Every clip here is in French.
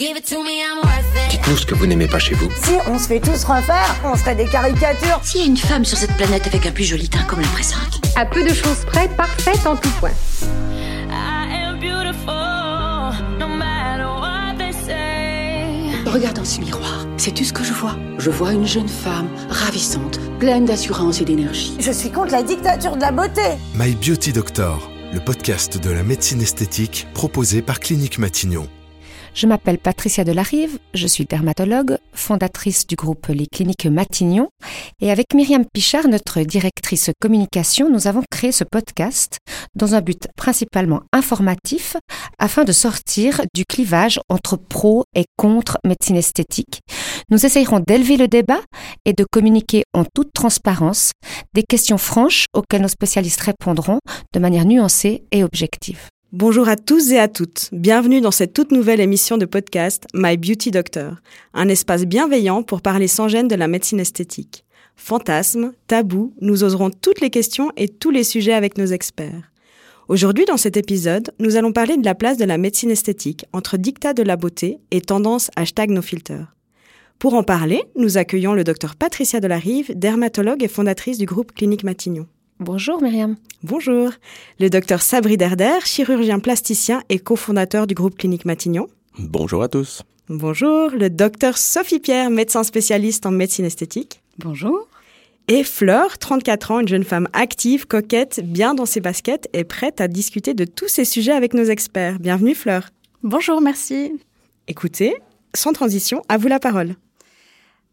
Dites-nous ce que vous n'aimez pas chez vous. Si on se fait tous refaire, on serait des caricatures. S'il y a une femme sur cette planète avec un plus joli teint comme la présente. À peu de choses près, parfaite en tout point. Regarde dans ce miroir. Sais-tu ce que je vois Je vois une jeune femme ravissante, pleine d'assurance et d'énergie. Je suis contre la dictature de la beauté. My Beauty Doctor, le podcast de la médecine esthétique proposé par Clinique Matignon. Je m'appelle Patricia Delarive, je suis dermatologue, fondatrice du groupe Les Cliniques Matignon, et avec Myriam Pichard, notre directrice communication, nous avons créé ce podcast dans un but principalement informatif afin de sortir du clivage entre pro et contre médecine esthétique. Nous essayerons d'élever le débat et de communiquer en toute transparence des questions franches auxquelles nos spécialistes répondront de manière nuancée et objective. Bonjour à tous et à toutes. Bienvenue dans cette toute nouvelle émission de podcast My Beauty Doctor, un espace bienveillant pour parler sans gêne de la médecine esthétique. Fantasmes, tabous, nous oserons toutes les questions et tous les sujets avec nos experts. Aujourd'hui, dans cet épisode, nous allons parler de la place de la médecine esthétique entre dictat de la beauté et tendance hashtag no filter. Pour en parler, nous accueillons le docteur Patricia Delarive, dermatologue et fondatrice du groupe Clinique Matignon. Bonjour Myriam. Bonjour. Le docteur Sabri Derder, chirurgien plasticien et cofondateur du groupe Clinique Matignon. Bonjour à tous. Bonjour. Le docteur Sophie Pierre, médecin spécialiste en médecine esthétique. Bonjour. Et Fleur, 34 ans, une jeune femme active, coquette, bien dans ses baskets et prête à discuter de tous ces sujets avec nos experts. Bienvenue Fleur. Bonjour, merci. Écoutez, sans transition, à vous la parole.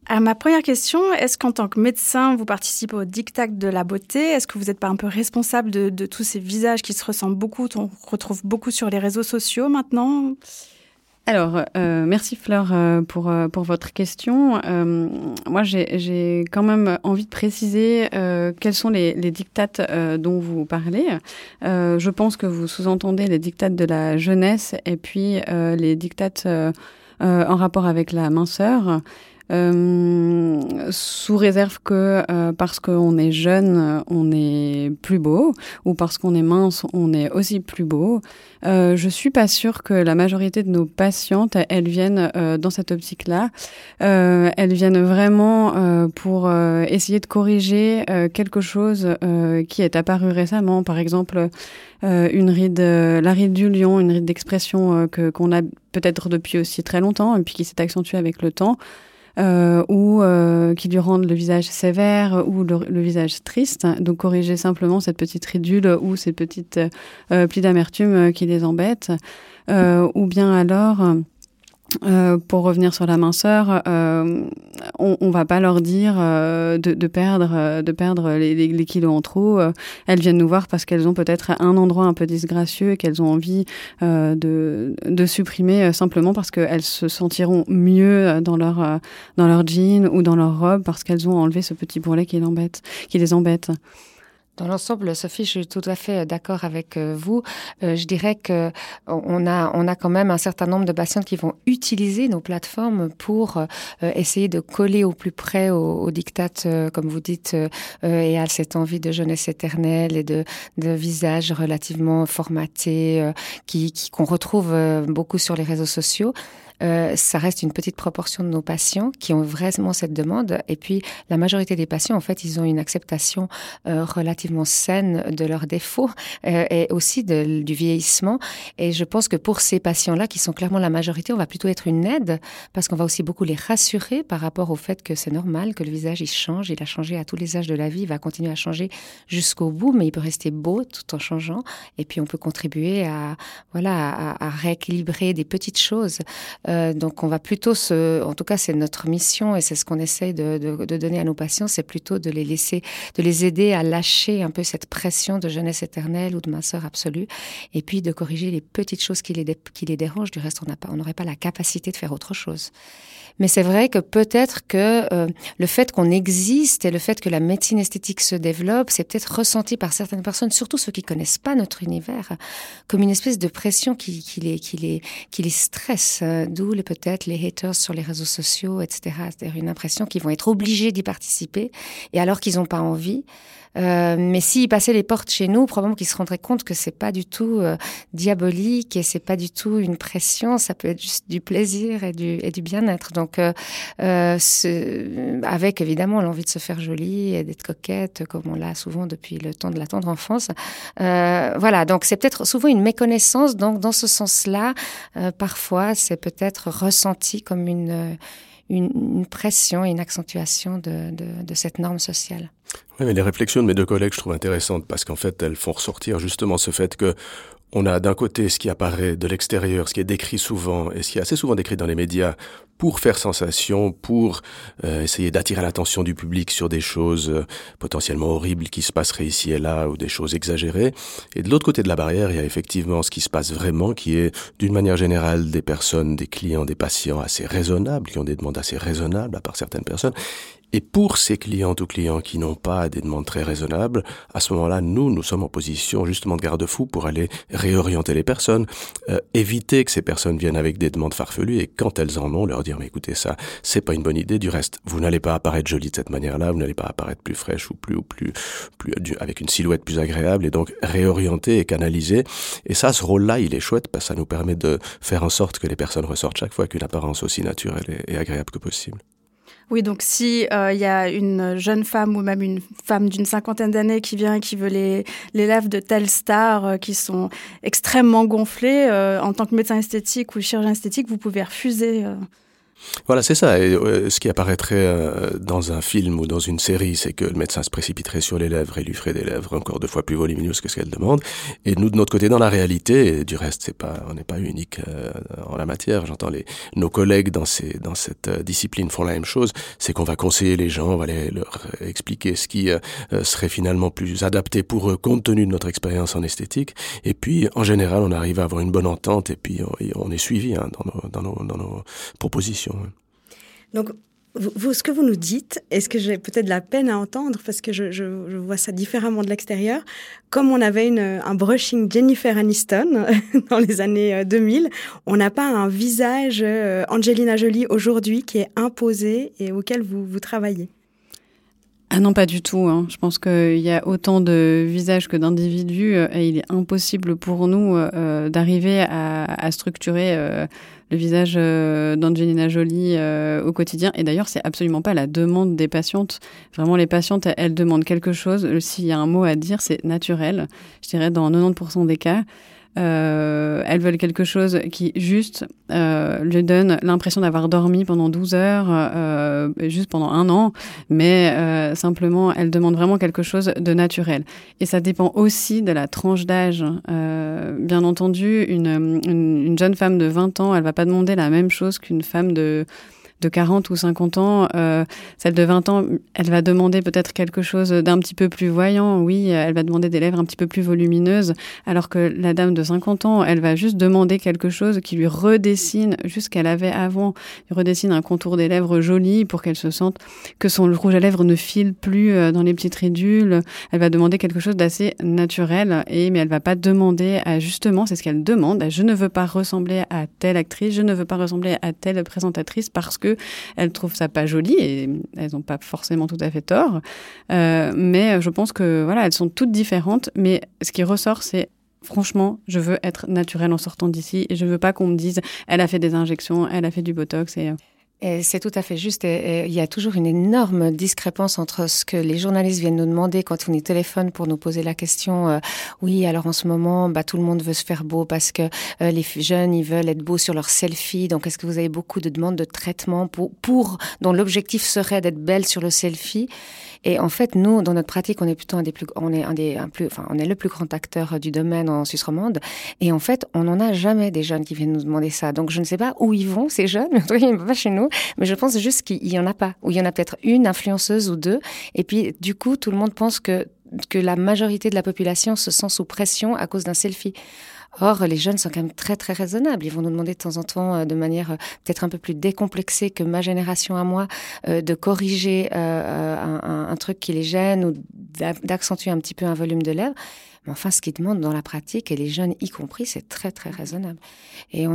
Alors, ma première question, est-ce qu'en tant que médecin, vous participez au diktat de la beauté? Est-ce que vous n'êtes pas un peu responsable de, tous ces visages qui se ressemblent beaucoup, qu'on retrouve beaucoup sur les réseaux sociaux maintenant? Alors, euh, merci Fleur euh, pour, euh, pour votre question. Moi, j'ai quand même envie de préciser quels sont les, les dont vous parlez. je pense que vous sous-entendez les dictates de la jeunesse et puis les dictates en rapport avec la minceur. Euh, sous réserve que euh, parce qu'on est jeune, on est plus beau, ou parce qu'on est mince, on est aussi plus beau. Euh, je suis pas sûre que la majorité de nos patientes, elles viennent euh, dans cette optique-là. Euh, elles viennent vraiment pour essayer de corriger quelque chose qui est apparu récemment, par exemple une ride, la ride du lion, une ride d'expression que qu'on a peut-être depuis aussi très longtemps, et puis qui s'est accentuée avec le temps ou euh, qui lui rendent le visage sévère ou le, visage triste. Donc corriger simplement cette petite ridule ou ces petites euh, plis d'amertume qui les embêtent. Euh, ou bien alors euh, pour revenir sur la minceur, euh, on, on va pas leur dire euh, de, de, perdre, euh, de perdre les, les, kilos en trop. Euh, elles viennent nous voir parce qu'elles ont peut-être un endroit un peu disgracieux et qu'elles ont envie de, de supprimer simplement parce qu'elles se sentiront mieux dans leur dans leur jean ou dans leur robe parce qu'elles ont enlevé ce petit bourrelet qui, qui les embête. Dans l'ensemble, Sophie, je suis tout à fait d'accord avec euh, vous. Euh, je dirais que on a, on a quand même un certain nombre de patientes qui vont utiliser nos plateformes pour euh, essayer de coller au plus près au, au diktat, comme vous dites, et à cette envie de jeunesse éternelle et de, de visage relativement formaté, qui qu'on retrouve beaucoup sur les réseaux sociaux. Euh, ça reste une petite proportion de nos patients qui ont vraiment cette demande. Et puis, la majorité des patients, en fait, ils ont une acceptation euh, relativement saine de leurs défauts euh, et aussi de, du vieillissement. Et je pense que pour ces patients-là, qui sont clairement la majorité, on va plutôt être une aide parce qu'on va aussi beaucoup les rassurer par rapport au fait que c'est normal, que le visage, il change. Il a changé à tous les âges de la vie. Il va continuer à changer jusqu'au bout, mais il peut rester beau tout en changeant. Et puis, on peut contribuer à, voilà, à, à rééquilibrer des petites choses. Euh, donc on va plutôt se, en tout cas c'est notre mission et c'est ce qu'on essaye de, donner à nos patients, c'est plutôt de les laisser, de les aider à lâcher un peu cette pression de jeunesse éternelle ou de minceur absolue, et puis de corriger les petites choses qui les, dérangent. Du reste, on n'aurait pas, la capacité de faire autre chose. Mais c'est vrai que peut-être que euh, le fait qu'on existe et le fait que la médecine esthétique se développe, c'est peut-être ressenti par certaines personnes, surtout ceux qui connaissent pas notre univers, comme une espèce de pression qui, qui les, qui les, qui les stresse, euh, d'où peut-être les haters sur les réseaux sociaux, etc. C'est-à-dire une impression qu'ils vont être obligés d'y participer, et alors qu'ils n'ont pas envie. Euh, mais s'ils passaient les portes chez nous, probablement qu'ils se rendraient compte que c'est pas du tout euh, diabolique et c'est pas du tout une pression. Ça peut être juste du plaisir et du, bien-être. Donc, euh, euh avec évidemment l'envie de se faire jolie et d'être coquette, comme on l'a souvent depuis le temps de la tendre enfance. Voilà. Donc, c'est peut-être souvent une méconnaissance. Donc, dans ce sens-là, parfois, c'est peut-être ressenti comme une une, une pression et une accentuation de, de, de cette norme sociale. Oui, mais les réflexions de mes deux collègues, je trouve intéressantes parce qu'en fait, elles font ressortir justement ce fait que on a d'un côté ce qui apparaît de l'extérieur, ce qui est décrit souvent et ce qui est assez souvent décrit dans les médias pour faire sensation, pour euh, essayer d'attirer l'attention du public sur des choses euh, potentiellement horribles qui se passeraient ici et là ou des choses exagérées. Et de l'autre côté de la barrière, il y a effectivement ce qui se passe vraiment, qui est d'une manière générale des personnes, des clients, des patients assez raisonnables, qui ont des demandes assez raisonnables à part certaines personnes, et pour ces clientes ou clients qui n'ont pas des demandes très raisonnables, à ce moment-là, nous, nous sommes en position justement de garde-fou pour aller réorienter les personnes, euh, éviter que ces personnes viennent avec des demandes farfelues et quand elles en ont, leur dire mais écoutez ça, c'est pas une bonne idée. Du reste, vous n'allez pas apparaître jolie de cette manière-là, vous n'allez pas apparaître plus fraîche ou plus ou plus plus avec une silhouette plus agréable et donc réorienter et canaliser. Et ça, ce rôle-là, il est chouette parce que ça nous permet de faire en sorte que les personnes ressortent chaque fois avec une apparence aussi naturelle et agréable que possible. Oui, donc si euh, il y a une jeune femme ou même une femme d'une cinquantaine d'années qui vient et qui veut les, les de telles stars euh, qui sont extrêmement gonflées, euh, en tant que médecin esthétique ou chirurgien esthétique, vous pouvez refuser. Voilà, c'est ça. Et, euh, ce qui apparaîtrait euh, dans un film ou dans une série, c'est que le médecin se précipiterait sur les lèvres et lui ferait des lèvres encore deux fois plus volumineuses que ce qu'elle demande. Et nous, de notre côté, dans la réalité, et du reste, c'est pas, on n'est pas unique euh, en la matière. J'entends les nos collègues dans ces dans cette discipline font la même chose. C'est qu'on va conseiller les gens, on va les, leur expliquer ce qui serait finalement plus adapté pour eux compte tenu de notre expérience en esthétique. Et puis, en général, on arrive à avoir une bonne entente et puis on, est suivi hein, dans, nos, dans, nos, dans nos propositions. Donc, ce que vous nous dites, est-ce que j'ai peut-être de la peine à entendre parce que je, vois ça différemment de l'extérieur. Comme on avait un brushing Jennifer Aniston dans les années 2000, euh, on n'a pas un visage euh, Angelina Jolie aujourd'hui qui est imposé et auquel vous, vous travaillez. Ah non, pas du tout. Hein. Je pense qu'il y a autant de visages que d'individus euh, et il est impossible pour nous euh, d'arriver à, structurer euh, le visage euh, d'Angelina Jolie au quotidien. Et d'ailleurs, c'est absolument pas la demande des patientes. Vraiment, les patientes, elles demandent quelque chose. S'il y a un mot à dire, c'est naturel. Je dirais dans 90% des cas. Euh, elles veulent quelque chose qui juste euh, lui donne l'impression d'avoir dormi pendant 12 heures, euh, juste pendant un an, mais euh, simplement elles demandent vraiment quelque chose de naturel. Et ça dépend aussi de la tranche d'âge. Euh, bien entendu, une, une, une, jeune femme de 20 ans, elle va pas demander la même chose qu'une femme de de 40 ou 50 ans, euh, celle de 20 ans, elle va demander peut-être quelque chose d'un petit peu plus voyant. Oui, elle va demander des lèvres un petit peu plus volumineuses, alors que la dame de 50 ans, elle va juste demander quelque chose qui lui redessine juste qu'elle avait avant, redessine un contour des lèvres joli pour qu'elle se sente que son rouge à lèvres ne file plus euh, dans les petites ridules. Elle va demander quelque chose d'assez naturel, et mais elle va pas demander à justement, c'est ce qu'elle demande, je ne veux pas ressembler à telle actrice, je ne veux pas ressembler à telle présentatrice parce que elles trouvent ça pas joli et elles n'ont pas forcément tout à fait tort. Euh, mais je pense que voilà, elles sont toutes différentes. Mais ce qui ressort, c'est franchement, je veux être naturelle en sortant d'ici et je veux pas qu'on me dise elle a fait des injections, elle a fait du botox et c'est tout à fait juste. Et, il y a toujours une énorme discrépance entre ce que les journalistes viennent nous demander quand on nous téléphone pour nous poser la question. Euh, oui, alors en ce moment, bah, tout le monde veut se faire beau parce que euh, les jeunes, ils veulent être beaux sur leur selfie. Donc, est-ce que vous avez beaucoup de demandes de traitement pour, pour dont l'objectif serait d'être belle sur le selfie? Et en fait, nous, dans notre pratique, on est plutôt un des plus, on est un des plus, enfin, on est le plus grand acteur du domaine en Suisse romande. Et en fait, on n'en a jamais des jeunes qui viennent nous demander ça. Donc, je ne sais pas où ils vont ces jeunes. ils ne pas chez nous mais je pense juste qu'il y en a pas, ou il y en a peut-être une influenceuse ou deux, et puis du coup tout le monde pense que que la majorité de la population se sent sous pression à cause d'un selfie. Or, les jeunes sont quand même très très raisonnables. Ils vont nous demander de temps en temps, euh, de manière euh, peut-être un peu plus décomplexée que ma génération à moi, euh, de corriger un, un, un, truc qui les gêne ou d'accentuer un petit peu un volume de lèvres. Enfin, ce qu'ils demandent dans la pratique, et les jeunes y compris, c'est très très raisonnable. Et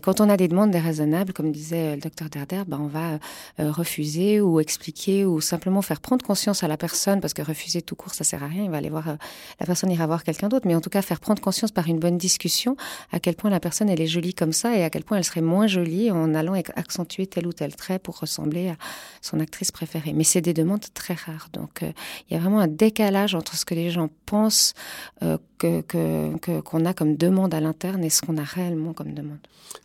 quand on a des demandes déraisonnables, comme disait le docteur Derder, ben on va euh, refuser ou expliquer ou simplement faire prendre conscience à la personne, parce que refuser tout court, ça sert à rien. Il va aller voir, euh, la personne ira voir quelqu'un d'autre, mais en tout cas faire prendre conscience par une bonne discussion à quel point la personne est jolie comme ça et à quel point elle serait moins jolie en allant accentuer tel ou tel trait pour ressembler à son actrice préférée. Mais c'est des demandes très rares, donc euh, il y a vraiment un décalage entre ce que les gens pensent euh, que qu'on a comme demande à l'interne et ce qu'on a réellement comme demande.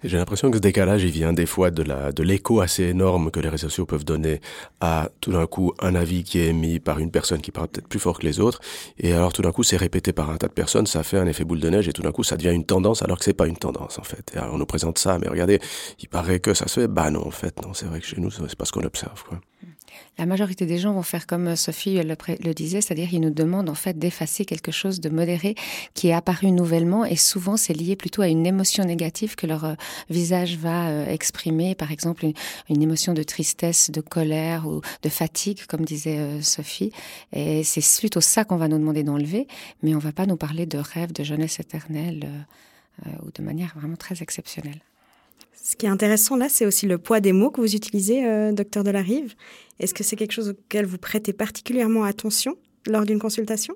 J'ai l'impression que ce décalage, il vient des fois de la de l'écho assez énorme que les réseaux sociaux peuvent donner à tout d'un coup un avis qui est émis par une personne qui parle peut-être plus fort que les autres, et alors tout d'un coup c'est répété par un tas de personnes, ça fait un effet boule de neige et tout d'un coup ça devient une tendance alors que c'est pas une tendance en fait. Et alors on nous présente ça, mais regardez, il paraît que ça se fait, bah non en fait non, c'est vrai que chez nous c'est pas ce qu'on observe quoi. La majorité des gens vont faire comme euh, Sophie le, disait, c'est-à-dire ils nous demandent en fait d'effacer quelque chose de modéré qui est apparu nouvellement et souvent c'est lié plutôt à une émotion négative que leur euh, visage va euh, exprimer, par exemple une, émotion de tristesse, de colère ou de fatigue, comme disait Sophie. Et c'est plutôt ça qu'on va nous demander d'enlever, mais on va pas nous parler de rêve, de jeunesse éternelle ou de manière vraiment très exceptionnelle. Ce qui est intéressant là, c'est aussi le poids des mots que vous utilisez, euh, docteur Delarive. Est-ce que c'est quelque chose auquel vous prêtez particulièrement attention lors d'une consultation?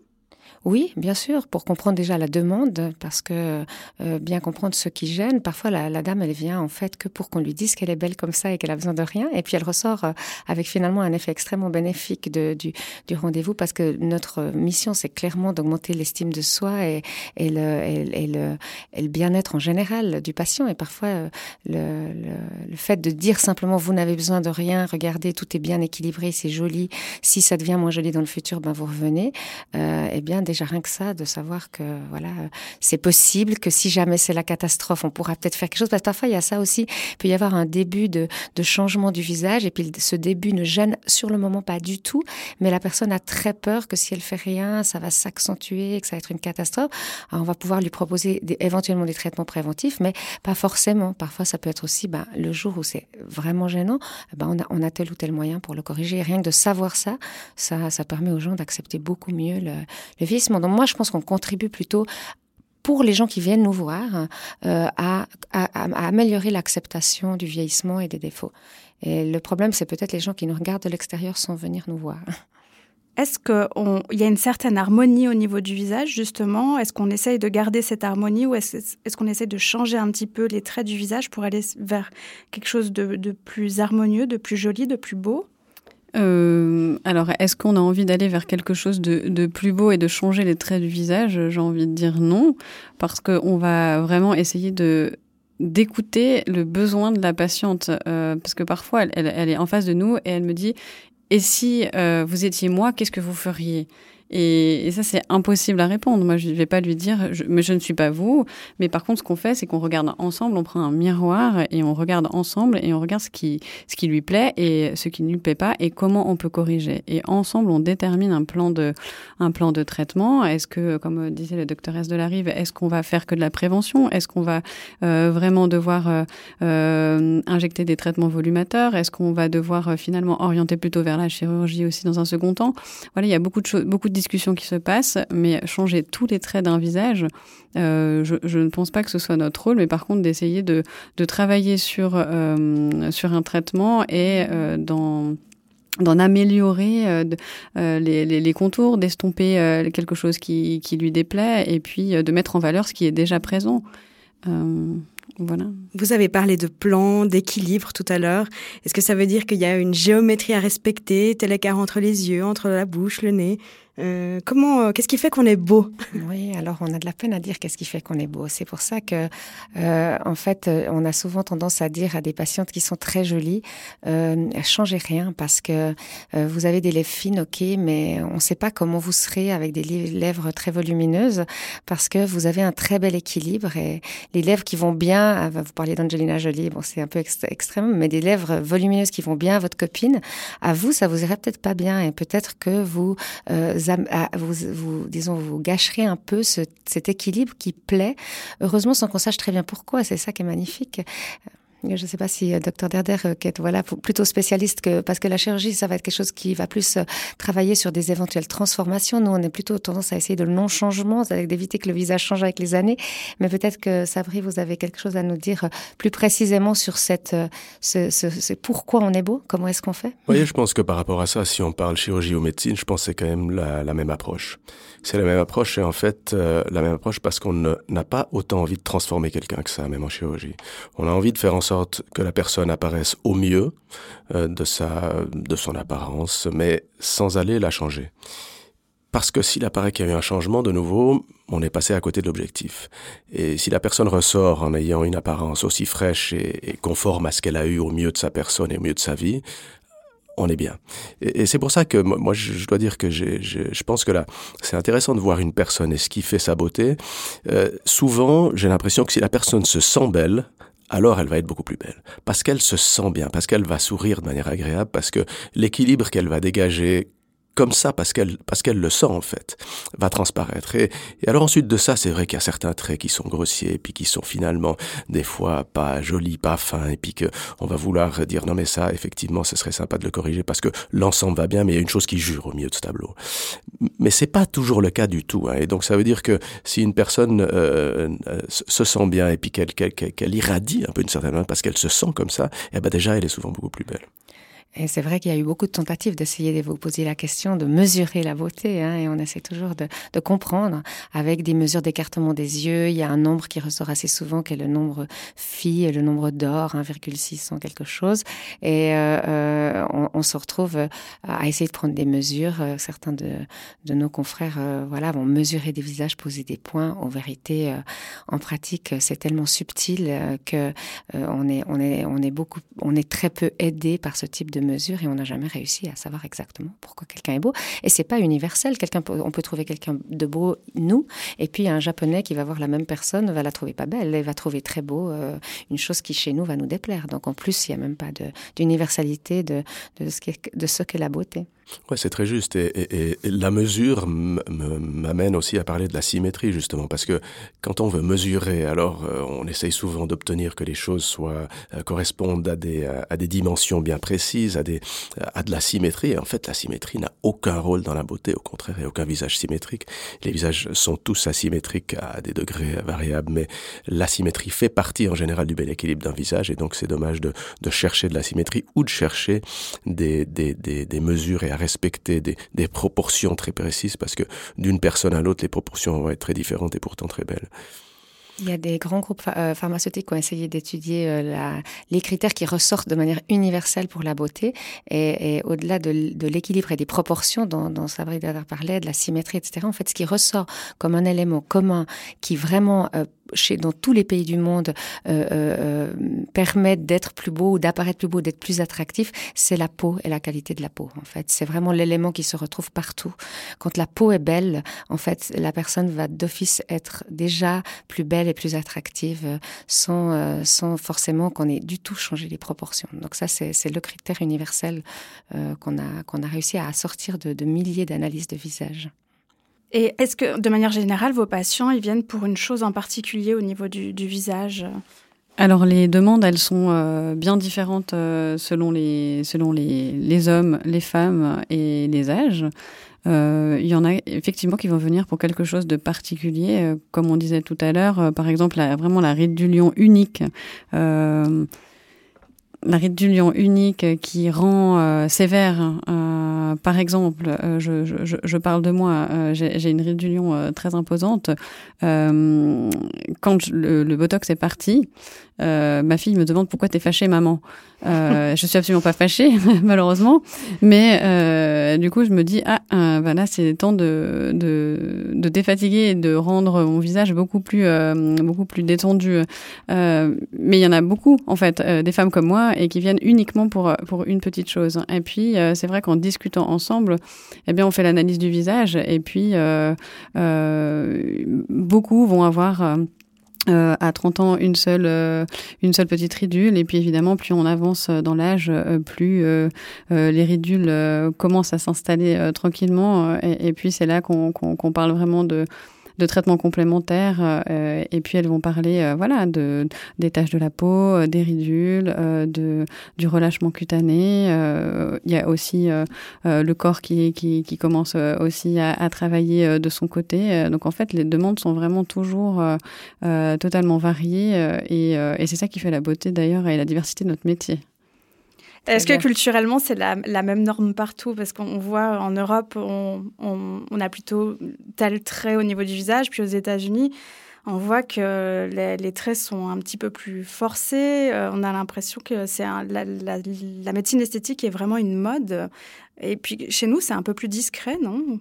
Oui, bien sûr, pour comprendre déjà la demande, parce que euh, bien comprendre ce qui gêne. Parfois, la, dame, elle vient en fait que pour qu'on lui dise qu'elle est belle comme ça et qu'elle a besoin de rien, et puis elle ressort euh, avec finalement un effet extrêmement bénéfique du, rendez-vous, parce que notre mission, c'est clairement d'augmenter l'estime de soi et, et le, et, bien-être en général du patient. Et parfois, euh, le, fait de dire simplement vous n'avez besoin de rien, regardez, tout est bien équilibré, c'est joli. Si ça devient moins joli dans le futur, ben vous revenez. Euh, eh bien, déjà rien que ça, de savoir que voilà, c'est possible, que si jamais c'est la catastrophe, on pourra peut-être faire quelque chose. Parce parfois, il y a ça aussi. Il peut y avoir un début de, de changement du visage, et puis ce début ne gêne sur le moment pas du tout, mais la personne a très peur que si elle fait rien, ça va s'accentuer, que ça va être une catastrophe. On va pouvoir lui proposer éventuellement des traitements préventifs, mais pas forcément. Parfois, ça peut être aussi ben, le jour où c'est vraiment gênant, ben, on, a, tel ou tel moyen pour le corriger. Rien que de savoir ça, ça, ça permet aux gens d'accepter beaucoup mieux le donc moi, je pense qu'on contribue plutôt pour les gens qui viennent nous voir euh, à, améliorer l'acceptation du vieillissement et des défauts. Et le problème, c'est peut-être les gens qui nous regardent de l'extérieur sans venir nous voir. Est-ce qu'il y a une certaine harmonie au niveau du visage, justement? Est-ce qu'on essaye de garder cette harmonie ou est-ce qu'on essaye de changer un petit peu les traits du visage pour aller vers quelque chose de plus harmonieux, de plus joli, de plus beau? Euh, alors, est-ce qu'on a envie d'aller vers quelque chose de, plus beau et de changer les traits du visage? J'ai envie de dire non, parce qu'on va vraiment essayer de d'écouter le besoin de la patiente, euh, parce que parfois elle, est en face de nous et elle me dit et si euh, vous étiez moi, qu'est-ce que vous feriez? Et, et, ça, c'est impossible à répondre. Moi, je ne vais pas lui dire, je, mais je ne suis pas vous. Mais par contre, ce qu'on fait, c'est qu'on regarde ensemble, on prend un miroir et on regarde ensemble et on regarde ce qui, ce qui lui plaît et ce qui ne lui plaît pas et comment on peut corriger. Et ensemble, on détermine un plan de, un plan de traitement. Est-ce que, comme disait le docteur S de la Rive, est-ce qu'on va faire que de la prévention? Est-ce qu'on va euh, vraiment devoir euh, euh, injecter des traitements volumateurs? Est-ce qu'on va devoir euh, finalement orienter plutôt vers la chirurgie aussi dans un second temps? Voilà, il y a beaucoup de choses, beaucoup de discussion qui se passe, mais changer tous les traits d'un visage, euh, je, ne pense pas que ce soit notre rôle, mais par contre d'essayer de, de, travailler sur, euh, sur un traitement et euh, dans d'en améliorer euh, les, les, contours, d'estomper quelque chose qui, qui lui déplaît et puis de mettre en valeur ce qui est déjà présent. Voilà. Vous avez parlé de plan, d'équilibre tout à l'heure. Est-ce que ça veut dire qu'il y a une géométrie à respecter, tel écart entre les yeux, entre la bouche, le nez? Euh, comment, euh, qu'est-ce qui fait qu'on est beau? Oui, alors on a de la peine à dire qu'est-ce qui fait qu'on est beau. C'est pour ça que, euh, en fait, on a souvent tendance à dire à des patientes qui sont très jolies, changez rien parce que vous avez des lèvres fines, ok, mais on ne sait pas comment vous serez avec des lèvres très volumineuses parce que vous avez un très bel équilibre et les lèvres qui vont bien, ah, vous parliez d'Angelina Jolie, bon c'est un peu extrême, mais des lèvres volumineuses qui vont bien à votre copine, à vous ça vous irait peut-être pas bien et peut-être que vous vous, disons, vous gâcherez un peu ce, cet équilibre qui plaît. Heureusement, sans qu'on sache très bien pourquoi. C'est ça qui est magnifique. Je ne sais pas si euh, docteur Derder, euh, qui est voilà plutôt spécialiste que parce que la chirurgie, ça va être quelque chose qui va plus euh, travailler sur des éventuelles transformations. Nous, on est plutôt tendance à essayer de non changement, avec d'éviter que le visage change avec les années. Mais peut-être que Sabri, vous avez quelque chose à nous dire plus précisément sur cette, ce, ce, pourquoi on est beau, comment est-ce qu'on fait? Vous voyez, je pense que par rapport à ça, si on parle chirurgie ou médecine, je pense que c'est quand même la, la, même approche. C'est la même approche et en fait la même approche parce qu'on n'a pas autant envie de transformer quelqu'un que ça, même en chirurgie. On a envie de faire en sorte que la personne apparaisse au mieux euh, de, sa, de son apparence, mais sans aller la changer. Parce que s'il apparaît qu'il y a eu un changement, de nouveau, on est passé à côté de l'objectif. Et si la personne ressort en ayant une apparence aussi fraîche et, conforme à ce qu'elle a eu au mieux de sa personne et au mieux de sa vie, on est bien. Et, c'est pour ça que moi, je, dois dire que je pense que là, c'est intéressant de voir une personne et ce qui fait sa beauté. Euh, souvent, j'ai l'impression que si la personne se sent belle, alors elle va être beaucoup plus belle. Parce qu'elle se sent bien, parce qu'elle va sourire de manière agréable, parce que l'équilibre qu'elle va dégager comme ça parce qu'elle parce qu'elle le sent en fait va transparaître. Et, et alors ensuite de ça c'est vrai qu'il y a certains traits qui sont grossiers puis qui sont finalement des fois pas jolis pas fins et puis que on va vouloir dire non mais ça effectivement ce serait sympa de le corriger parce que l'ensemble va bien mais il y a une chose qui jure au milieu de ce tableau. Mais c'est pas toujours le cas du tout hein, et donc ça veut dire que si une personne euh, euh se sent bien et puis qu'elle qu'elle qu'elle irradie un peu d'une certaine manière parce qu'elle se sent comme ça et eh ben déjà elle est souvent beaucoup plus belle et c'est vrai qu'il y a eu beaucoup de tentatives d'essayer de vous poser la question, de mesurer la beauté, hein, et on essaie toujours de, comprendre avec des mesures d'écartement des yeux. Il y a un nombre qui ressort assez souvent, qui est le nombre phi, le nombre d'or, 1,600 quelque chose. Et euh, euh, on, se retrouve à essayer de prendre des mesures. Euh, certains de, nos confrères, euh, voilà, vont mesurer des visages, poser des points. En vérité, euh, en pratique, c'est tellement subtil que on est, on est, on est on est très peu aidé par ce type de et on n'a jamais réussi à savoir exactement pourquoi quelqu'un est beau. Et c'est pas universel. Quelqu'un, on peut trouver quelqu'un de beau, nous, et puis un japonais qui va voir la même personne va la trouver pas belle, il va trouver très beau euh, une chose qui chez nous va nous déplaire. Donc en plus, il n'y a même pas d'universalité de, de, de ce qu'est la beauté. Ouais, c'est très juste. Et, et, et la mesure m'amène aussi à parler de la symétrie, justement, parce que quand on veut mesurer, alors euh, on essaye souvent d'obtenir que les choses soient euh, correspondent à des, à des dimensions bien précises, à, des, à de la symétrie. Et en fait, la symétrie n'a aucun rôle dans la beauté, au contraire, il n'y a aucun visage symétrique. Les visages sont tous asymétriques à des degrés variables, mais la symétrie fait partie en général du bel équilibre d'un visage, et donc c'est dommage de, de chercher de la symétrie ou de chercher des, des, des, des mesures et respecter des, proportions très précises parce que d'une personne à l'autre, les proportions vont être très différentes et pourtant très belles. Il y a des grands groupes euh, pharmaceutiques qui ont essayé d'étudier euh, les critères qui ressortent de manière universelle pour la beauté. Et, au-delà de, l'équilibre et des proportions dont, dont Sabri parlait, de la symétrie, etc., en fait, ce qui ressort comme un élément commun qui vraiment euh, chez, dans tous les pays du monde euh, euh, permettent d'être plus beau ou d'apparaître plus beau, d'être plus attractif, c'est la peau et la qualité de la peau. En fait, c'est vraiment l'élément qui se retrouve partout. Quand la peau est belle, en fait, la personne va d'office être déjà plus belle et plus attractive, sans euh, sans forcément qu'on ait du tout changé les proportions. Donc ça, c'est le critère universel euh, qu'on a qu'on a réussi à sortir de, de milliers d'analyses de visage. Et est-ce que, de manière générale, vos patients, ils viennent pour une chose en particulier au niveau du, du visage? Alors les demandes, elles sont euh, bien différentes euh, selon les selon les, les hommes, les femmes et les âges. Euh, il y en a effectivement qui vont venir pour quelque chose de particulier, euh, comme on disait tout à l'heure, euh, par exemple la, vraiment la ride du lion unique. La ride du lion unique qui rend euh, sévère. Euh, par exemple, euh, je, je, je, parle de moi, j'ai une ride du lion très imposante. Quand le, le, botox est parti, ma fille me demande pourquoi t'es fâchée, maman. je suis absolument pas fâchée, malheureusement, mais du coup, je me dis ah, ben là, c'est temps de, de, de défatiguer et de rendre mon visage beaucoup plus beaucoup plus détendu. mais il y en a beaucoup, en fait, des femmes comme moi et qui viennent uniquement pour, pour une petite chose. Et puis, euh, c'est vrai qu'en discutant ensemble, eh bien, on fait l'analyse du visage et puis euh, euh, beaucoup vont avoir... Euh, à 30 ans, une seule, euh, une seule petite ridule. Et puis évidemment, plus on avance dans l'âge, euh, plus les ridules commencent à s'installer tranquillement. Et, et, puis c'est là qu'on qu qu parle vraiment de, de traitements complémentaires. et puis elles vont parler, voilà, de des taches de la peau, des ridules, de du relâchement cutané. Il y a aussi le corps qui, qui, qui commence aussi à, à travailler de son côté. Donc en fait, les demandes sont vraiment toujours totalement variées et, et c'est ça qui fait la beauté d'ailleurs et la diversité de notre métier. Est-ce que culturellement, c'est la, même norme partout? Parce qu'on voit en Europe, on, a plutôt tel trait au niveau du visage, puis aux États-Unis, on voit que les, traits sont un petit peu plus forcés. Euh, on a l'impression que c'est la, la, médecine esthétique est vraiment une mode. Et puis chez nous, c'est un peu plus discret, non?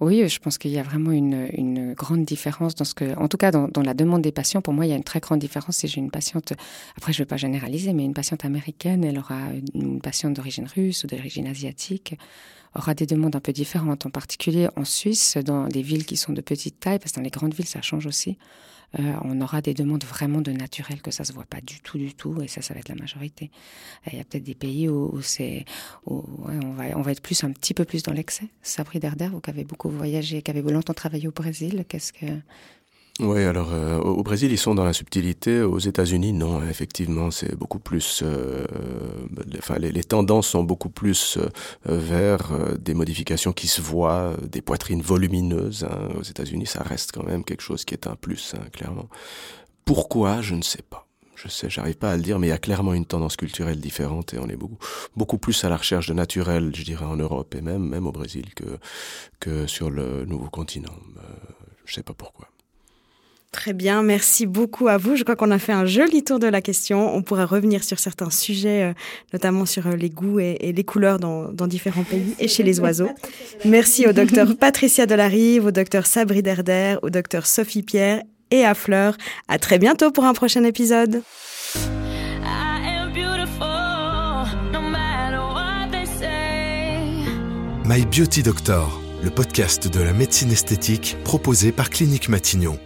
Oui, je pense qu'il y a vraiment une, grande différence dans ce que, en tout cas dans, dans, la demande des patients. Pour moi, il y a une très grande différence. Si j'ai une patiente, après je ne vais pas généraliser, mais une patiente américaine, elle aura une patiente d'origine russe ou d'origine asiatique aura des demandes un peu différentes, en particulier en Suisse, dans les villes qui sont de petite taille, parce que dans les grandes villes, ça change aussi. Euh, on aura des demandes vraiment de naturel que ça se voit pas du tout, du tout, et ça, ça va être la majorité. Il y a peut-être des pays où, c'est, on va, on va être plus un petit peu plus dans l'excès. Sabri Derder, vous qui avez beaucoup voyagé, qui avez longtemps travaillé au Brésil, qu'est-ce que oui, alors euh, au Brésil, ils sont dans la subtilité. Aux États-Unis, non, effectivement, c'est beaucoup plus. Euh, les, enfin, les, tendances sont beaucoup plus euh, vers des modifications qui se voient, des poitrines volumineuses. Hein. Aux États-Unis, ça reste quand même quelque chose qui est un plus, hein, clairement. Pourquoi? Je ne sais pas. Je sais, j'arrive pas à le dire, mais il y a clairement une tendance culturelle différente et on est beaucoup, beaucoup plus à la recherche de naturel, je dirais, en Europe et même, même au Brésil que, que sur le nouveau continent. je sais pas pourquoi. Très bien, merci beaucoup à vous. Je crois qu'on a fait un joli tour de la question. On pourra revenir sur certains sujets, euh, notamment sur euh, les goûts et, les couleurs dans, différents pays et chez les oiseaux. Merci au docteur Patricia Delarive, au docteur Sabri Derder, au docteur Sophie Pierre et à Fleur. À très bientôt pour un prochain épisode. My Beauty Doctor, le podcast de la médecine esthétique proposé par Clinique Matignon.